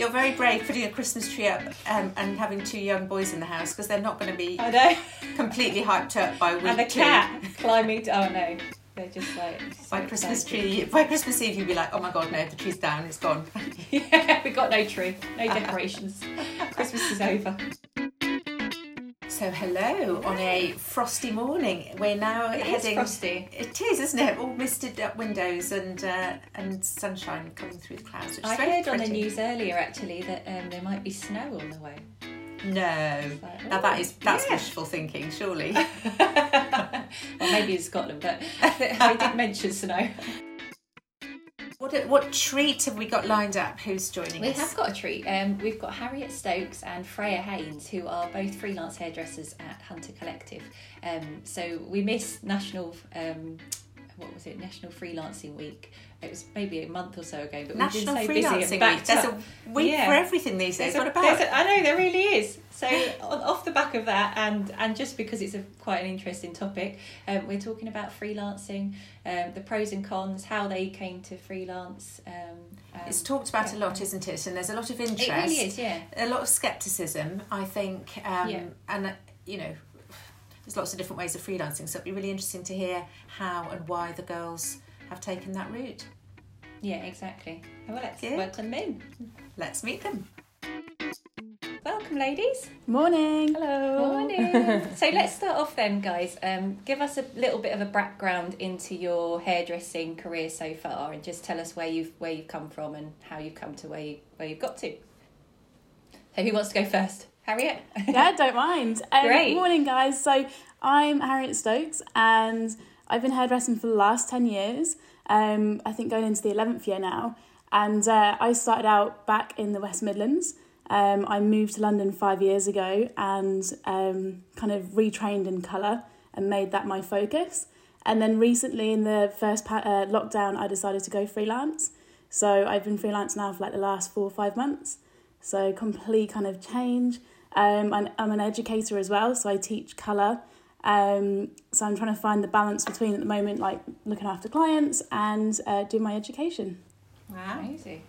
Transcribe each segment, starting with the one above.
You're very brave putting a Christmas tree up um, and having two young boys in the house because they're not going to be I know. completely hyped up by week And a two. cat climbing. Oh no, they're just like so By Christmas excited. tree, by Christmas Eve, you'd be like, "Oh my God, no! The tree's down. It's gone." Yeah, we got no tree, no decorations. Christmas is over. So hello on a frosty morning. We're now It is heading. frosty. It is, isn't it? All misted up windows and uh, and sunshine coming through the clouds. I heard on the news earlier actually that um, there might be snow on the way. No, like, now that is that's yeah. wishful thinking, surely. well, maybe in Scotland, but I did mention snow. What what treat have we got lined up? Who's joining We us? We have got a treat. Um, we've got Harriet Stokes and Freya Haynes, who are both freelance hairdressers at Hunter Collective. Um, so we miss National, um, what was it, National Freelancing Week. It was maybe a month or so ago, but National we've been so busy Week. and There's up. a week Yeah. for everything these days. There's What about? a- I know there really is. So off the back of that, and and just because it's a quite an interesting topic, um, we're talking about freelancing, um, the pros and cons, how they came to freelance. Um, It's talked about yeah. a lot, isn't it? And there's a lot of interest. It really is, yeah. a lot of skepticism, I think, um, Yeah. and you know, there's lots of different ways of freelancing. So it'd be really interesting to hear how and why the girls have taken that route. Yeah, exactly. Well, let's Good. welcome them in. Let's meet them. Welcome, ladies. Morning. Hello. Morning. so let's start off then, guys. Um, give us a little bit of a background into your hairdressing career so far, and just tell us where you've where you've come from and how you've come to where you where you've got to. So who wants to go first? Harriet. Yeah, don't mind. Um, Great. Morning, guys. So I'm Harriet Stokes, and I've been hairdressing for the last ten years. Um, I think going into the eleventh year now, and uh, I started out back in the West Midlands. Um, I moved to London five years ago and um, kind of retrained in colour and made that my focus. And then recently, in the first pa- uh, lockdown, I decided to go freelance. So I've been freelance now for like the last four or five months. So complete kind of change. Um, I'm, I'm an educator as well, so I teach colour. Um, so I'm trying to find the balance between at the moment, like looking after clients and uh, doing my education. Wow, Amazing.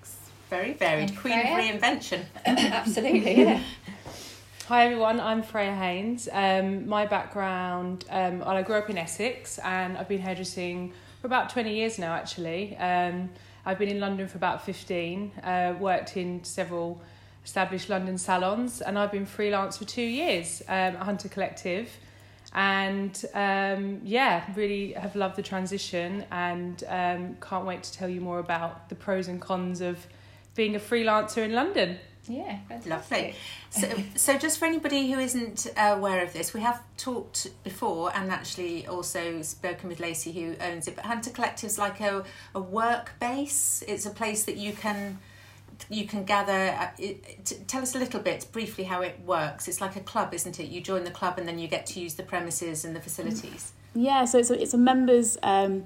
very varied. And Queen of Freya? reinvention. Absolutely. Yeah. Hi everyone, I'm Freya Haynes. Um, my background, um, well, I grew up in Essex and I've been hairdressing for about 20 years now actually. Um, I've been in London for about 15, uh, worked in several established London salons and I've been freelance for two years um, at Hunter Collective. And um, yeah, really have loved the transition and um, can't wait to tell you more about the pros and cons of being a freelancer in London. Yeah. fantastic. Lovely. So, so just for anybody who isn't uh, aware of this, we have talked before and actually also spoken with Lacey who owns it. But Hunter Collective's like a, a work base. It's a place that you can you can gather. Uh, it, tell us a little bit briefly how it works. It's like a club, isn't it? You join the club and then you get to use the premises and the facilities. Yeah, so it's a, it's a members um,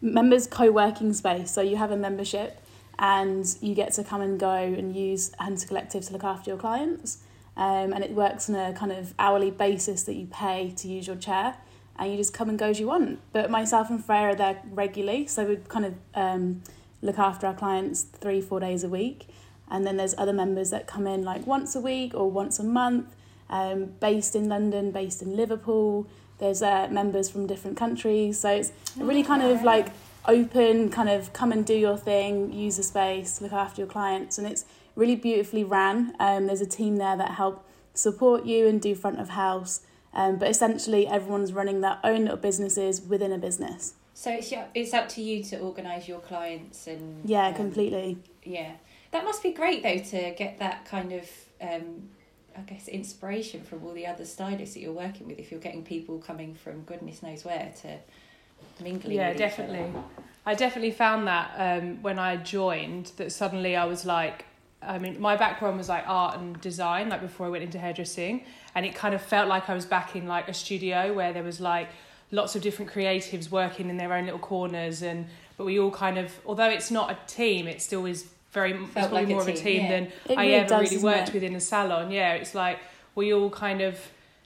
members co-working space. So you have a membership, and you get to come and go and use Hunter Collective to look after your clients. Um, and it works on a kind of hourly basis that you pay to use your chair, and you just come and go as you want. But myself and Freya are there regularly, so we kind of um, look after our clients three four days a week. And then there's other members that come in like once a week or once a month, um, based in London, based in Liverpool. There's uh, members from different countries, so it's really kind of like open, kind of come and do your thing, use the space, look after your clients, and it's really beautifully ran. Um, there's a team there that help support you and do front of house, um, but essentially everyone's running their own little businesses within a business. So it's your, it's up to you to organise your clients and Yeah, um, completely. Yeah, that must be great though to get that kind of um, I guess inspiration from all the other stylists that you're working with. If you're getting people coming from goodness knows where to mingling. Yeah, with each other. definitely. I definitely found that um, when I joined, that suddenly I was like, I mean, my background was like art and design, like before I went into hairdressing, and it kind of felt like I was back in like a studio where there was like lots of different creatives working in their own little corners, and but we all kind of, although it's not a team, it still is very it's probably like more of a team, yeah. than It I really ever does, really worked it? with in a salon. Yeah, it's like we all kind of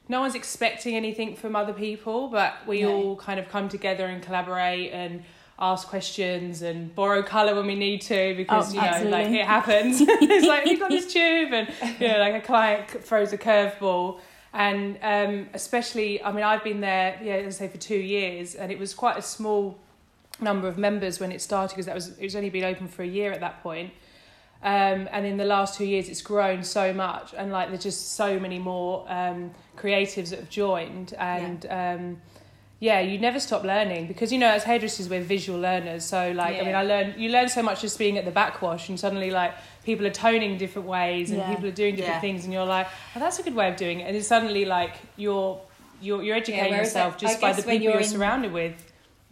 no one's expecting anything from other people, but we No. all kind of come together and collaborate. And ask questions and borrow colour when we need to because Oh, you know like it happens. it's like you got this tube and you know like a client throws a curveball and um, especially I mean I've been there yeah as I say for two years and it was quite a small number of members when it started because that was it was only been open for a year at that point. Um, and in the last two years, it's grown so much, and like there's just so many more um, creatives that have joined, and yeah. Um, yeah, you never stop learning because you know as hairdressers we're visual learners. So like Yeah. I mean, I learn you learn so much just being at the backwash, and suddenly like people are toning different ways, and Yeah. people are doing different Yeah. things, and you're like, oh, that's a good way of doing it, and then suddenly like you're you're you're educating whereas yourself I just by the people you're you're in- surrounded with.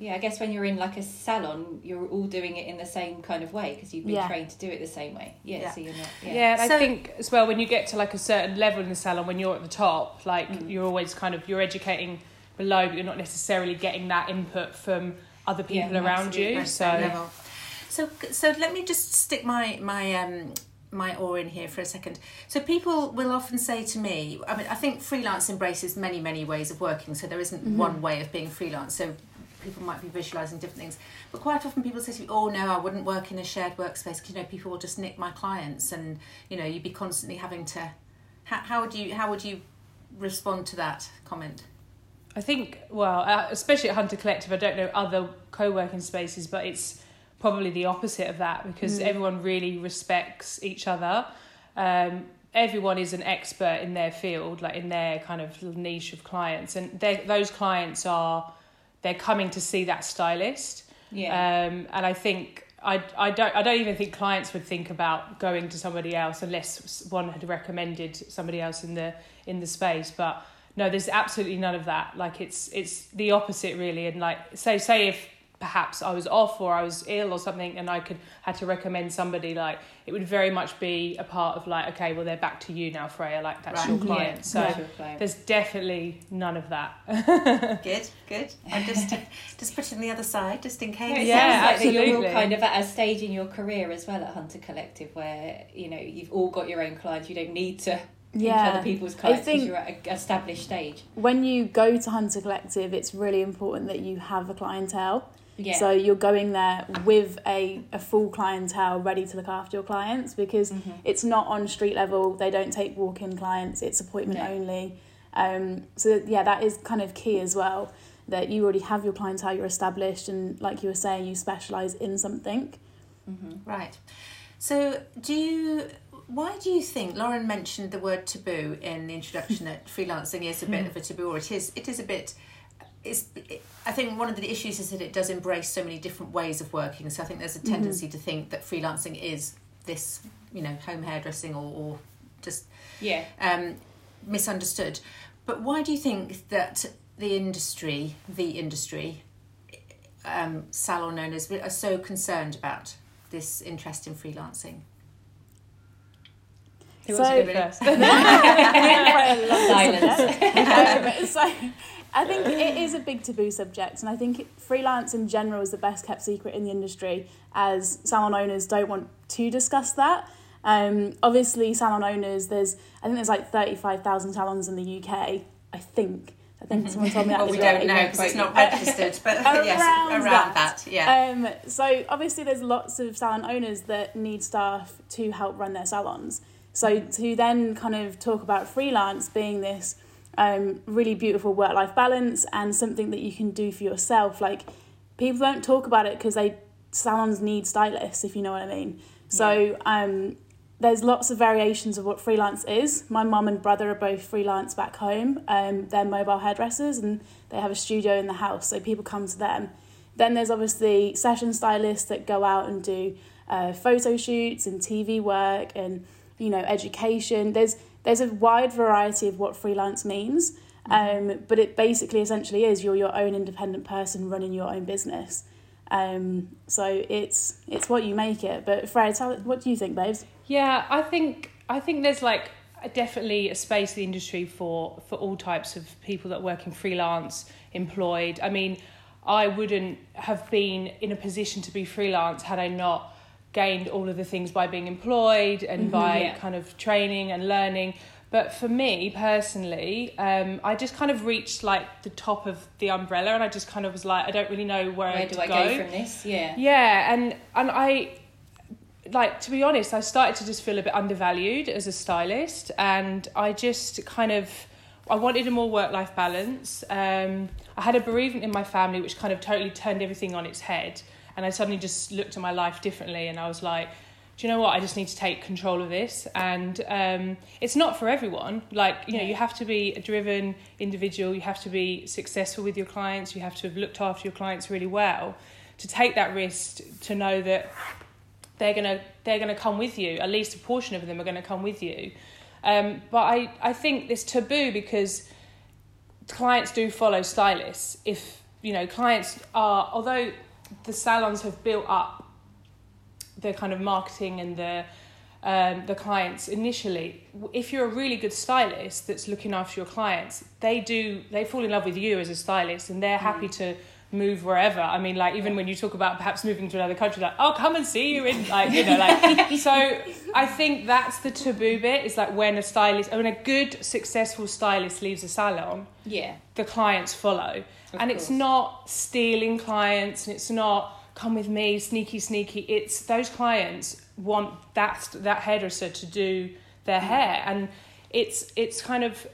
Yeah, I guess when you're in like a salon, you're all doing it in the same kind of way because you've been Yeah. trained to do it the same way. Yeah, Yeah. so you're not. Yeah. Yeah, and I think as well when you get to like a certain level in the salon, when you're at the top, like Mm. you're always kind of you're educating below, but you're not necessarily getting that input from other Yeah, people around absolutely. you. So level. so so let me just stick my my um my oar in here for a second. So people will often say to me, I mean, I think freelance embraces many many ways of working. So there isn't one way of being freelance. So people might be visualizing different things, but quite often people say to me, "Oh no, I wouldn't work in a shared workspace because you know people will just nick my clients, and you know you'd be constantly having to." How, how would you how would you respond to that comment? I think well, uh, especially at Hunter Collective, I don't know other co-working spaces, but it's probably the opposite of that because everyone really respects each other. Um, everyone is an expert in their field, like in their kind of niche of clients, and those clients are they're coming to see that stylist. Yeah. Um, and I think I, I don't I don't even think clients would think about going to somebody else unless one had recommended somebody else in the in the space. But no, there's absolutely none of that. Like it's it's the opposite really. And like say say if perhaps I was off or I was ill or something and I could had to recommend somebody like it would very much be a part of like okay well they're back to you now Freya like that's Right. your Yeah. client so That's your client. there's definitely none of that Good, good. I'm just just putting the other side just in case. it Yeah, sounds like you're all kind of at a stage in your career as well at Hunter Collective where you know you've all got your own clients. You don't need to teach Yeah. other people's clients because think- you're at an established stage. when you go to Hunter Collective, it's really important that you have a clientele. Yeah. So you're going there with a, a full clientele ready to look after your clients because Mhm. it's not on street level. They don't take walk in clients, it's appointment No. only. Um, so, yeah, that is kind of key as well that you already have your clientele, you're established, and like you were saying, you specialise in something. Mm-hmm. Right. So, do you? Why do you think Lauren mentioned the word taboo in the introduction that freelancing is a bit of a taboo, or it is? It is a bit. It's. It, I think one of the issues is that it does embrace so many different ways of working. So I think there's a tendency to think that freelancing is this, you know, home hairdressing or, or just Yeah. um, misunderstood. But why do you think that the industry, the industry, um, salon owners are so concerned about this interest in freelancing? Who wants to So- go first Silence. so I think it is a big taboo subject, and I think freelance in general is the best kept secret in the industry, as salon owners don't want to discuss that. Um, obviously, salon owners, there's I think there's like thirty five thousand salons in the UK. I think. I think someone told me that. Well, we don't know because it's not registered, but yes, Around around that. that, yeah. Um, so obviously, there's lots of salon owners that need staff to help run their salons. So to then kind of talk about freelance being this um, really beautiful work-life balance and something that you can do for yourself, like people don't talk about it because they salons need stylists, if you know what I mean. So um, there's lots of variations of what freelance is. My mum and brother are both freelance back home. Um, they're mobile hairdressers and they have a studio in the house, so people come to them. Then there's obviously session stylists that go out and do uh, photo shoots and TV work and you know education. There's there's a wide variety of what freelance means, um, but it basically essentially is you're your own independent person running your own business. Um, so it's it's what you make it. But tell, what do you think, babes? Yeah, I think I think there's like a- definitely a space in the industry for for all types of people that work in freelance, employed. I mean, I wouldn't have been in a position to be freelance had I not gained all of the things by being employed and by yeah. kind of training and learning. But for me personally, um, I just kind of reached like the top of the umbrella, and I just kind of was like, I don't really know where, Where to do I go from this? Yeah. yeah, and and I like to be honest, I started to just feel a bit undervalued as a stylist, and I just kind of I wanted a more work life balance. Um, I had a bereavement in my family, which kind of totally turned everything on its head, and I suddenly just looked at my life differently, and I was like. Do you know what? I just need to take control of this, and um, it's not for everyone. Like you know, you have to be a driven individual. You have to be successful with your clients. You have to have looked after your clients really well to take that risk. To know that they're gonna they're gonna come with you. At least a portion of them are gonna come with you. Um, but I I think this taboo because clients do follow stylists. If you know clients are although the salons have built up the kind of marketing and the um, the clients initially. If you're a really good stylist that's looking after your clients they do they fall in love with you as a stylist and they're happy to move wherever i mean like even when you talk about perhaps moving to another country like oh come and see you in like you know like so i think that's the taboo bit is like when a stylist when a good successful stylist leaves a salon Yeah. the clients follow. and it's not stealing clients and it's not come with me, sneaky, sneaky. It's those clients want that that hairdresser to do their mm. hair. And it's it's kind of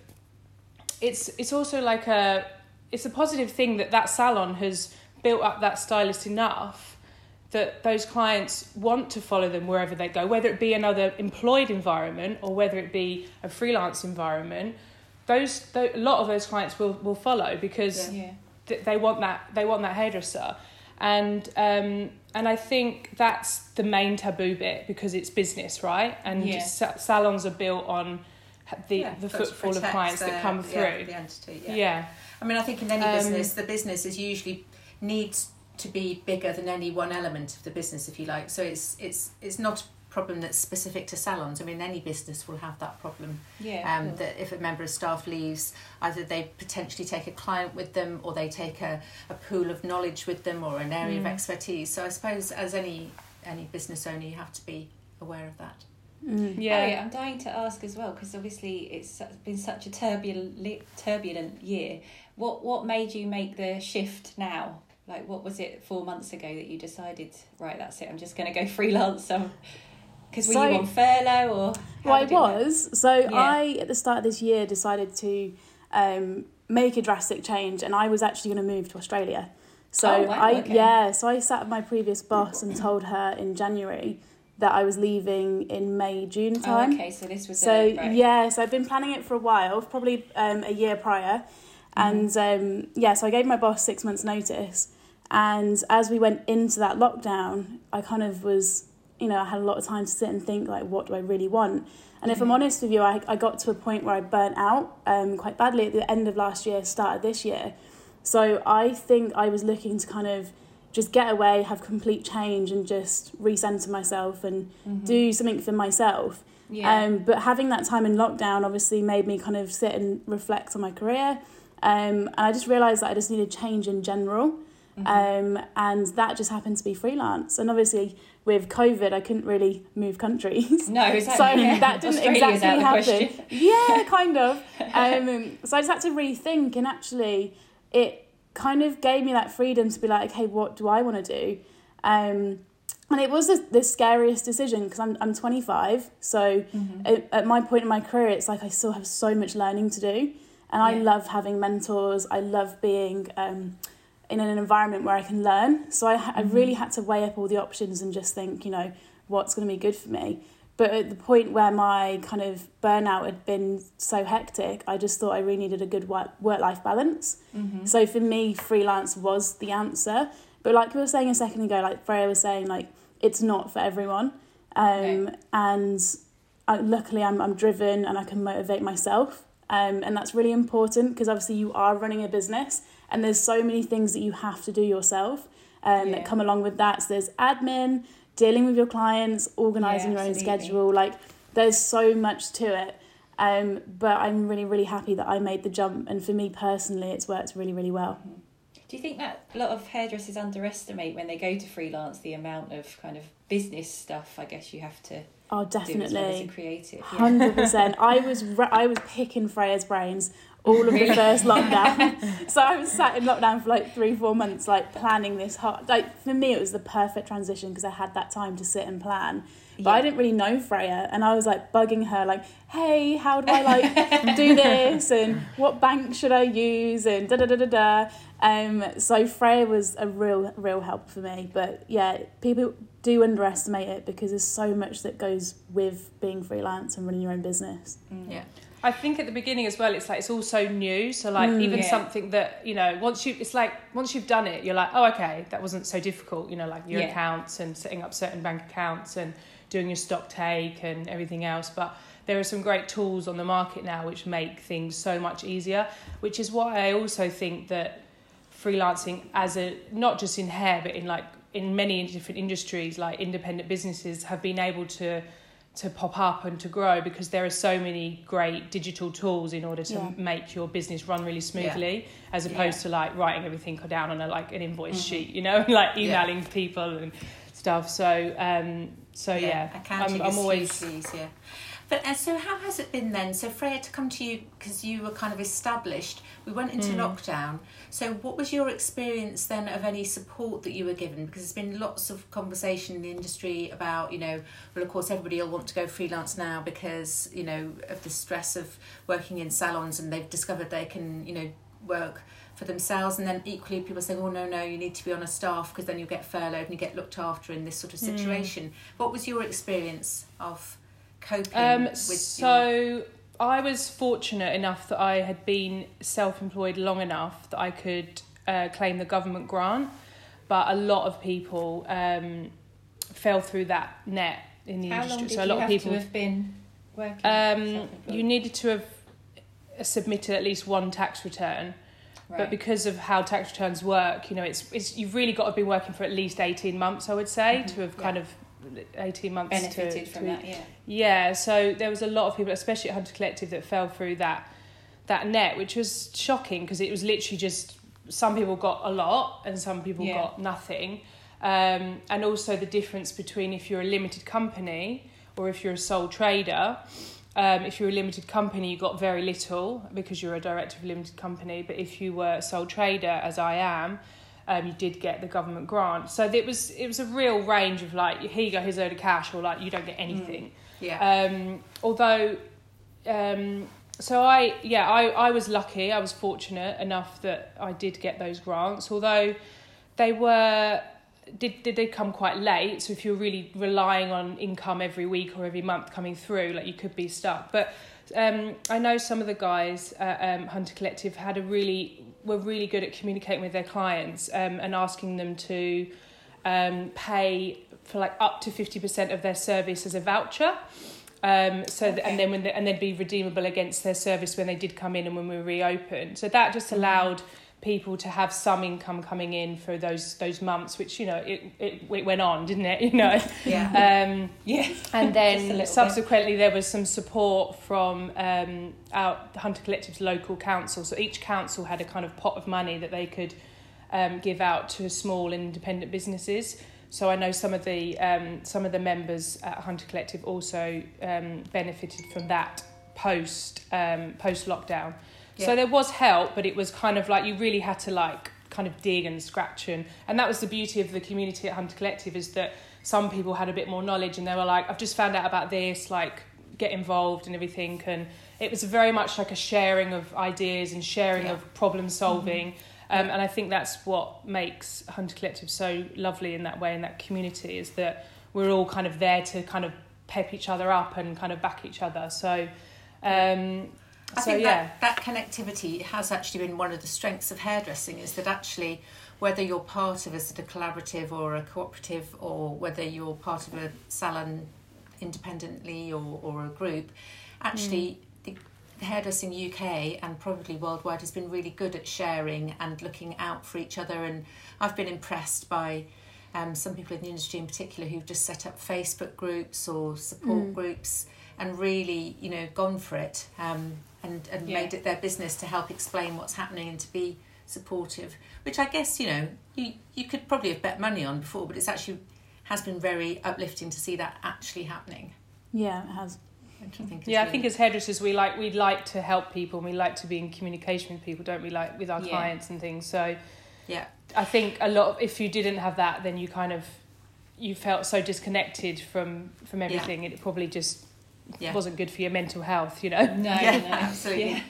it's it's also like a it's a positive thing that that salon has built up that stylist enough that those clients want to follow them wherever they go, whether it be another employed environment or whether it be a freelance environment. Those, tho- a lot of those clients will, will follow because Yeah. th- they want that they want that hairdresser, and um, and I think that's the main taboo bit because it's business, right? And Yeah. sa- salons are built on the Yeah, the footfall of clients that the- come yeah, through. the entity, Yeah. yeah. I mean, I think in any Um, business, the business is usually needs to be bigger than any one element of the business, if you like. So it's it's it's not a problem that's specific to salons. I mean, any business will have that problem. Yeah. Um, that if a member of staff leaves, either they potentially take a client with them, or they take a, a pool of knowledge with them, or an area of expertise. So I suppose as any any business owner, you have to be aware of that. Mm. Yeah. Harriet, I'm dying to ask as well because obviously it's been such a turbulent turbulent year. What what made you make the shift now? Like, what was it four months ago that you decided? Right, that's it. I'm just going to go freelance. Because were So- you on furlough or? how Well, I did it work? was. So Yeah. I, at the start of this year, decided to um, make a drastic change, and I was actually going to move to Australia. So Oh, wow, I, okay. yeah, so I sat with my previous boss and told her in January that I was leaving in May, June Oh, time. okay, so this was So a, right. yeah, so I've been planning it for a while, probably um, a year prior, Mm-hmm. and um, yeah, so I gave my boss six months' notice, and as we went into that lockdown, I kind of was, you know, I had a lot of time to sit and think like, what do I really want? And if I'm Mm-hmm. honest with you, I, I got to a point where I burnt out um, quite badly at the end of last year, start of this year. So I think I was looking to kind of just get away, have complete change, and just recenter myself and do something for myself. Mm-hmm. Yeah. Um, but having that time in lockdown obviously made me kind of sit and reflect on my career. Um, and I just realised that I just needed change in general. Mm-hmm. Um, and that just happened to be freelance. And obviously, with COVID, I couldn't really move countries. no, exactly. So yeah. that didn't Australia's exactly happen. Yeah, kind of. Um, so I just had to rethink, and actually, it kind of gave me that freedom to be like, okay, what do I want to do? Um, and it was the, the scariest decision because I'm, I'm 25. So Mm-hmm. at, at my point in my career, it's like I still have so much learning to do. And I love having mentors. I love being um, in an environment where I can learn. So I, I Mm-hmm. really had to weigh up all the options and just think, you know, what's going to be good for me. But at the point where my kind of burnout had been so hectic, I just thought I really needed a good work life balance. Mm-hmm. So for me, freelance was the answer. But like we were saying a second ago, like Freya was saying, like it's not for everyone. Um, No. And I, luckily, I'm, I'm driven and I can motivate myself. Um, and that's really important because obviously you are running a business and there's so many things that you have to do yourself um, Yeah. that come along with that. So there's admin, dealing with your clients, organising Yeah, your own schedule. Like there's so much to it. Um, but I'm really, really happy that I made the jump. And for me personally, it's worked really, really well. Do you think that a lot of hairdressers underestimate when they go to freelance the amount of kind of business stuff? I guess you have to. Oh, Do as well as definitely. creative. yeah. Hundred percent. I was re- I was picking Freya's brains all of the first lockdown. so I was sat in lockdown for like three, four months, like planning this hard. Like for me, it was the perfect transition because I had that time to sit and plan. But I didn't really know Freya, and I was like bugging her, like, "Hey, how do I like do this? And what bank should I use? And da da da da da." Um, so Freya was a real, real help for me. But yeah, people do underestimate it because there's so much that goes with being freelance and running your own business. Mm. Yeah. I think at the beginning as well, it's like it's all so new. So like Mm. even Yeah. something that you know, once you, it's like once you've done it, you're like, oh okay, that wasn't so difficult. You know, like your Yeah. accounts and setting up certain bank accounts and doing your stock take and everything else. But there are some great tools on the market now which make things so much easier. Which is why I also think that freelancing as a not just in hair but in like in many different industries like independent businesses have been able to to pop up and to grow because there are so many great digital tools in order to Yeah. make your business run really smoothly as opposed Yeah. to like writing everything down on a like an invoice sheet you know like Yeah. emailing people and stuff so um so yeah, accounting I'm, I'm always hugely easier. But uh, so how has it been then? So Freya, to come to you because you were kind of established. We went into Mm. lockdown. So what was your experience then of any support that you were given? Because there's been lots of conversation in the industry about you know, well of course everybody will want to go freelance now because you know of the stress of working in salons and they've discovered they can you know work for themselves and then equally people saying oh no no you need to be on a staff because then you'll get furloughed and you get looked after in this sort of Mm. situation what was your experience of coping Um, with your- so I was fortunate enough that I had been self-employed long enough that I could uh, claim the government grant, but a lot of people um, fell through that net in the How industry. long did so a lot of people, have been working? um, you needed to have submitted at least one tax return. Right. But because of how tax returns work, you know, it's it's you've really got to be working for at least eighteen months, I would say, Mhm. to have Yeah. kind of eighteen months benefited to, from to that, yeah. yeah, so there was a lot of people, especially at Hunter Collective, that fell through that that net, which was shocking because it was literally just some people got a lot and some people Yeah. got nothing. Um, and also the difference between if you're a limited company or if you're a sole trader. Um, if you're a limited company, you got very little because you're a director of a limited company. But if you were a sole trader, as I am, um, you did get the government grant. So it was it was a real range of like, here you go, here's a load of cash, or like you don't get anything. yeah Um, although, um, so I, yeah, I, I was lucky. I was fortunate enough that I did get those grants. Although they were did did they come quite late. So if you're really relying on income every week or every month coming through, like you could be stuck. But um, I know some of the guys at um, Hunter Collective had a really were really good at communicating with their clients um, and asking them to um, pay for like up to fifty percent of their service as a voucher. Um, so th- Okay. and then when they, and they'd be redeemable against their service when they did come in and when we reopened. So that just allowed people to have some income coming in for those those months, which you know it it, it went on, didn't it? You know. yeah Um, Yeah. and then little bit. subsequently there was some support from um, our Hunter Collective's local council. So each council had a kind of pot of money that they could um, give out to small independent businesses. So I know some of the um, some of the members at Hunter Collective also um, benefited from that post um, post lockdown. Yeah. So there was help, but it was kind of like you really had to like kind of dig and scratch and and that was the beauty of the community at Hunter Collective is that some people had a bit more knowledge and they were like, I've just found out about this, like get involved and everything and it was very much like a sharing of ideas and sharing Yeah. of problem solving. Um, and I think that's what makes Hunter Collective so lovely in that way in that community is that we're all kind of there to kind of pep each other up and kind of back each other. So um, I so think yeah. that, that connectivity has actually been one of the strengths of hairdressing is that actually whether you're part of a sort of collaborative or a cooperative or whether you're part of a salon independently or, or a group, actually the, the hairdressing UK and probably worldwide has been really good at sharing and looking out for each other and I've been impressed by um, some people in the industry in particular who've just set up Facebook groups or support Mm. groups and really, you know, gone for it um, and, and Yeah. made it their business to help explain what's happening and to be supportive, which I guess you know you you could probably have bet money on before, but it's actually has been very uplifting to see that actually happening. Yeah, it has. Which I think is Yeah, I think as hairdressers, we like we like to help people, and we like to be in communication with people, don't we? Like with our Yeah. clients and things. So yeah, I think a lot. Of, if you didn't have that, then you kind of you felt so disconnected from from everything. It probably just yeah. wasn't good for your mental health. You know. No, Yeah, no, absolutely. Yeah.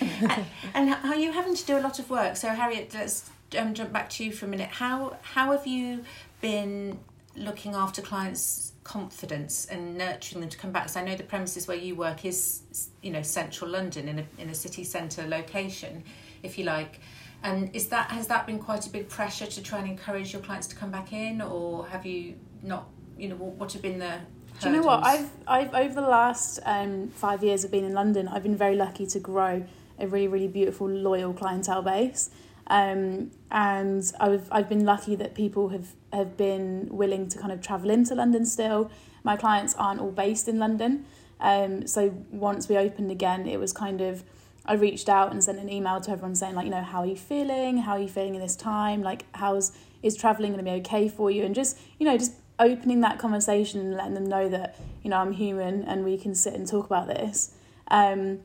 and, and are you having to do a lot of work? So Harriet, let's um, jump back to you for a minute. How how have you been looking after clients' confidence and nurturing them to come back? So I know the premises where you work is you know central London in a in a city centre location, if you like. And is that has that been quite a big pressure to try and encourage your clients to come back in, or have you not? You know, what what have been the Do you know what? I've I've over the last um, five years of being in London, I've been very lucky to grow a really really beautiful loyal clientele base, um, and I've I've been lucky that people have have been willing to kind of travel into London still. My clients aren't all based in London, um, so once we opened again, it was kind of. I reached out and sent an email to everyone saying like, you know, how are you feeling? How are you feeling in this time? Like, how's is traveling going to be okay for you? And just you know, just opening that conversation and letting them know that you know I'm human and we can sit and talk about this. Um,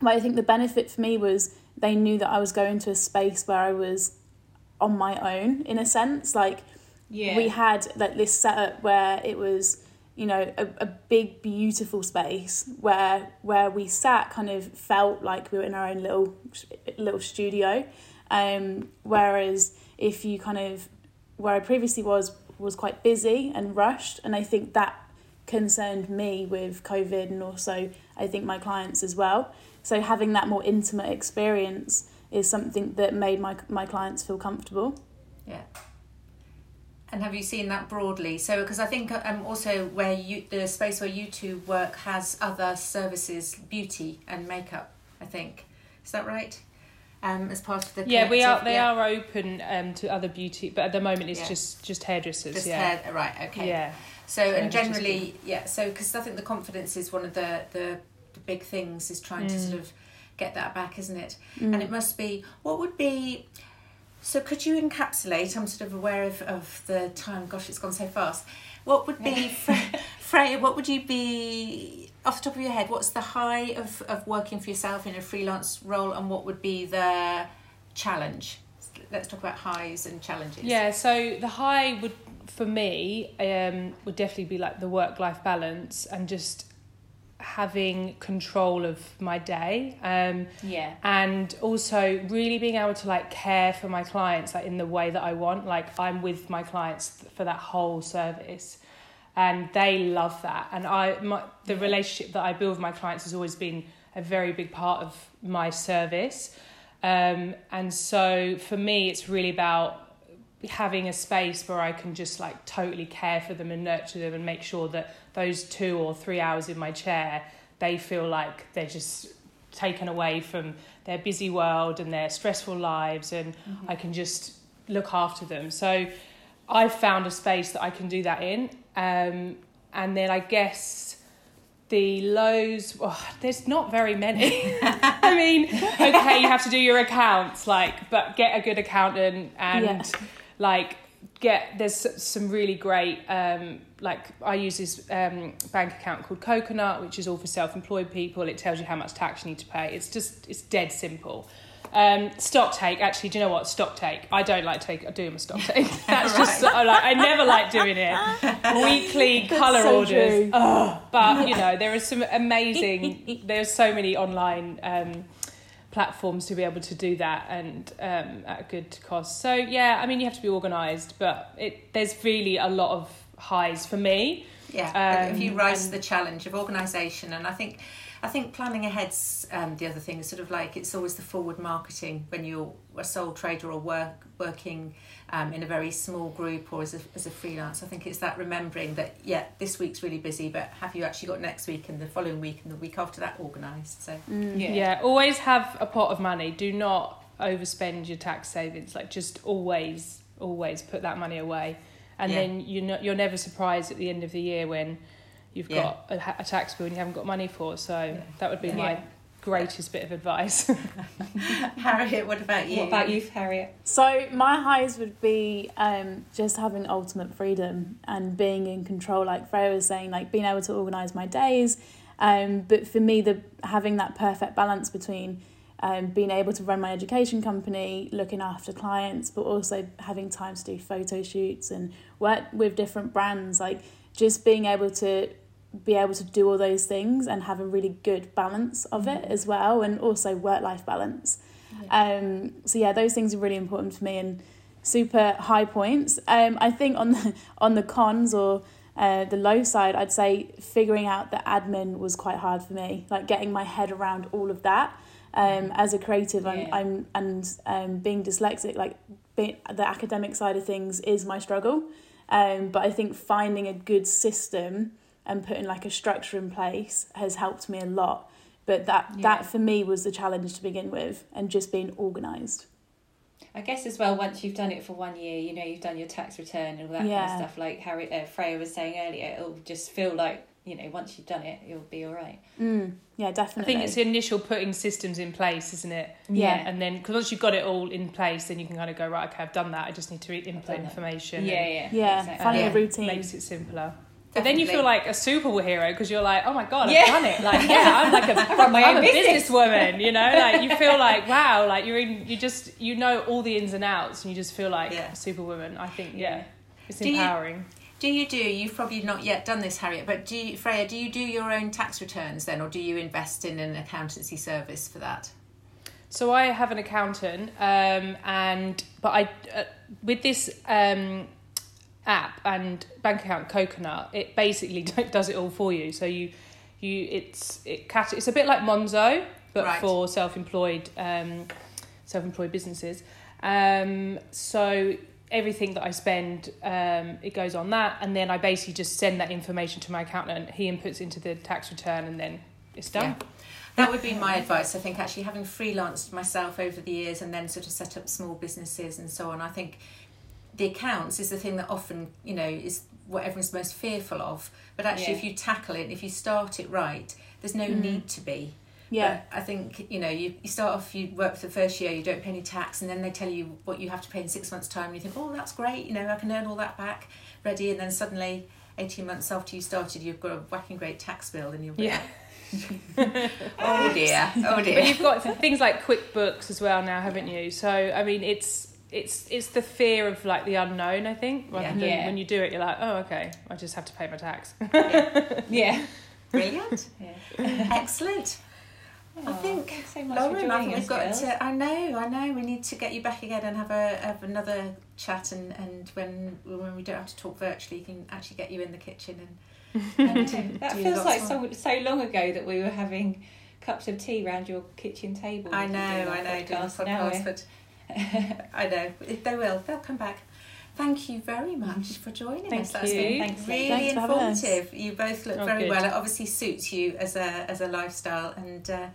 but I think the benefit for me was they knew that I was going to a space where I was on my own in a sense. Like Yeah. we had like this setup where it was you know a, a big beautiful space where where we sat kind of felt like we were in our own little little studio um whereas if you kind of where I previously was was quite busy and rushed and I think that concerned me with covid and also I think my clients as well so having that more intimate experience is something that made my my clients feel comfortable Yeah. And have you seen that broadly? So, because I think um, also where you the space where you two work has other services, beauty and makeup. I think is that right? Um, as part of the Yeah, we are. They yeah. are open um, to other beauty, but at the moment it's Yeah. just just hairdressers. Just yeah. hair, right? Okay. Yeah. So Yeah, and generally, yeah. So because I think the confidence is one of the the, the big things is trying to Mm. sort of get that back, isn't it? And it must be what would be. So could you encapsulate? I'm sort of aware of, of the time. Gosh, it's gone so fast. What would be Fre- Freya? What would you be off the top of your head? What's the high of of working for yourself in a freelance role, and what would be the challenge? Let's talk about highs and challenges. Yeah, so the high would for me um, would definitely be like the work life balance and just having control of my day um, Yeah. and also really being able to like care for my clients like in the way that I want like I'm with my clients for that whole service and they love that and I my, the relationship that I build with my clients has always been a very big part of my service um, and so for me it's really about having a space where I can just like totally care for them and nurture them and make sure that those two or three hours in my chair they feel like they're just taken away from their busy world and their stressful lives and I can just look after them. So I've found a space that I can do that in. Um, and then I guess the lows, oh, there's not very many. I mean, okay, you have to do your accounts, like, but get a good accountant and Yeah. like get there's some really great um like I use this um bank account called Coconut which is all for self-employed people it tells you how much tax you need to pay it's just it's dead simple um stock take actually do you know what? Stock take. I don't like take I doing my stock take. That's just I like I never like doing it. Weekly color so orders. Oh but you know there are some amazing there's so many online um platforms to be able to do that and um, at a good cost. So yeah, I mean you have to be organised, but it there's really a lot of highs for me. Yeah, if you Um, rise to the challenge of organisation, and I think, I think planning ahead's um, the other thing. Is sort of like it's always the forward marketing when you're a sole trader or work working um, in a very small group or as a as a freelance. I think it's that remembering that yeah, this week's really busy, but have you actually got next week and the following week and the week after that organised? So Yeah. Yeah. always have a pot of money. Do not overspend your tax savings. Like just always, always put that money away, and Yeah. then you know you're never surprised at the end of the year when you've Yeah. got a, a tax bill and you haven't got money for. So that would be Yeah. my Yeah. greatest bit of advice. Harriet, what about you? What about you, Harriet? So my highs would be um, just having ultimate freedom and being in control, like Freya was saying, like being able to organise my days. Um, but for me, the having that perfect balance between um, being able to run my education company, looking after clients, but also having time to do photo shoots and work with different brands, like just being able to be able to do all those things and have a really good balance of it as well, and also work life balance. Um, so yeah, those things are really important for me and super high points. Um, I think on the on the cons or uh, the low side, I'd say figuring out the admin was quite hard for me. Like getting my head around all of that. Um, as a creative, I'm, I'm and um, being dyslexic, like being, the academic side of things is my struggle. Um, but I think finding a good system and putting like a structure in place has helped me a lot. But that Yeah. that for me was the challenge to begin with, and just being organised. I guess as well, once you've done it for one year, you know, you've done your tax return and all that kind of stuff. Like Harry, uh, Freya was saying earlier, it'll just feel like you know, once you've done it, you'll be all right. Mm, yeah, definitely. I think it's the initial putting systems in place, isn't it? Yeah. And then, because once you've got it all in place, then you can kind of go, right, okay, I've done that. I just need to done input information. Yeah, and yeah, yeah, exactly. finding Yeah. a routine. Makes it simpler. But then you feel like a superhero because you're like, oh my god, Yeah. I've done it! Like, yeah, I'm like a, I run my I'm own a business. businesswoman. You know, like you feel like wow, like you're in, you just you know all the ins and outs, and you just feel like Yeah. a superwoman. I think yeah, it's Do you- empowering. Do you do? You've probably not yet done this, Harriet, but do you, Freya? Do you do your own tax returns then, or do you invest in an accountancy service for that? So I have an accountant, um, and but I uh, with this um, app and bank account Coconut, it basically does it all for you. So you you it's it cat it's a bit like Monzo, but Right. for self employed um, self employed businesses. Um, so everything that I spend, um, it goes on that, and then I basically just send that information to my accountant. He inputs into the tax return, and then it's done. Yeah. That would be my advice. I think actually having freelanced myself over the years and then sort of set up small businesses and so on, I think the accounts is the thing that often, you know, is what everyone's most fearful of. But actually, Yeah. if you tackle it, if you start it right, there's no need to be. Yeah, But I think, you know, you, you start off, you work for the first year, you don't pay any tax, and then they tell you what you have to pay in six months' time, and you think, oh, that's great, you know, I can earn all that back, ready, and then suddenly, 18 months after you started, you've got a whacking great tax bill, and you'll be Yeah. oh dear, oh But dear. you've got things like QuickBooks as well now, haven't you? So I mean, it's it's it's the fear of like the unknown. I think rather Yeah. than Yeah. when you do it, you're like, oh, okay, I just have to pay my tax. Yeah. Brilliant, yeah. excellent. I Oh, think, so much I think we've got girls. to. I know, I know. We need to get you back again and have a have another chat, and, and when when we don't have to talk virtually, you can actually get you in the kitchen and. and That feels like so so long ago that we were having cups of tea round your kitchen table. I know, I know, doing podcast. Now podcast, but I know they will. They'll come back. Thank you very much for joining Thank us. That's you. been Thanks, really Thanks for having us. informative. You both look Oh, very good. well. It obviously suits you as a as a lifestyle, and uh,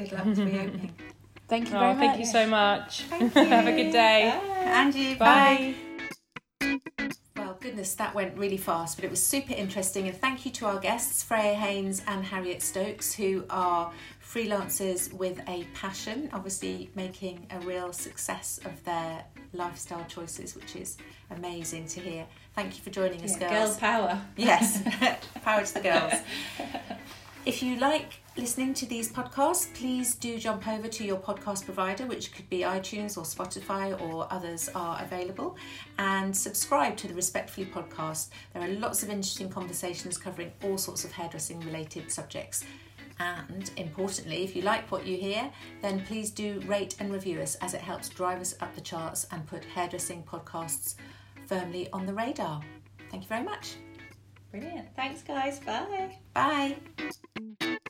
good luck with reopening. thank you Oh, very much. thank you so much. Thank you. Have a good day. And you. Bye. Bye. Well, goodness, that went really fast, but it was super interesting. And thank you to our guests, Freya Haynes and Harriet Stokes, who are freelancers with a passion, obviously making a real success of their lifestyle choices, which is amazing to hear. Thank you for joining us, Yeah, girls. girl power. Yes, power to the girls. If you like listening to these podcasts, please do jump over to your podcast provider, which could be iTunes or Spotify or others are available, and subscribe to the Respectfully podcast. There are lots of interesting conversations covering all sorts of hairdressing related subjects. And importantly, if you like what you hear, then please do rate and review us as it helps drive us up the charts and put hairdressing podcasts firmly on the radar. Thank you very much. Brilliant. Thanks, guys. Bye. Bye.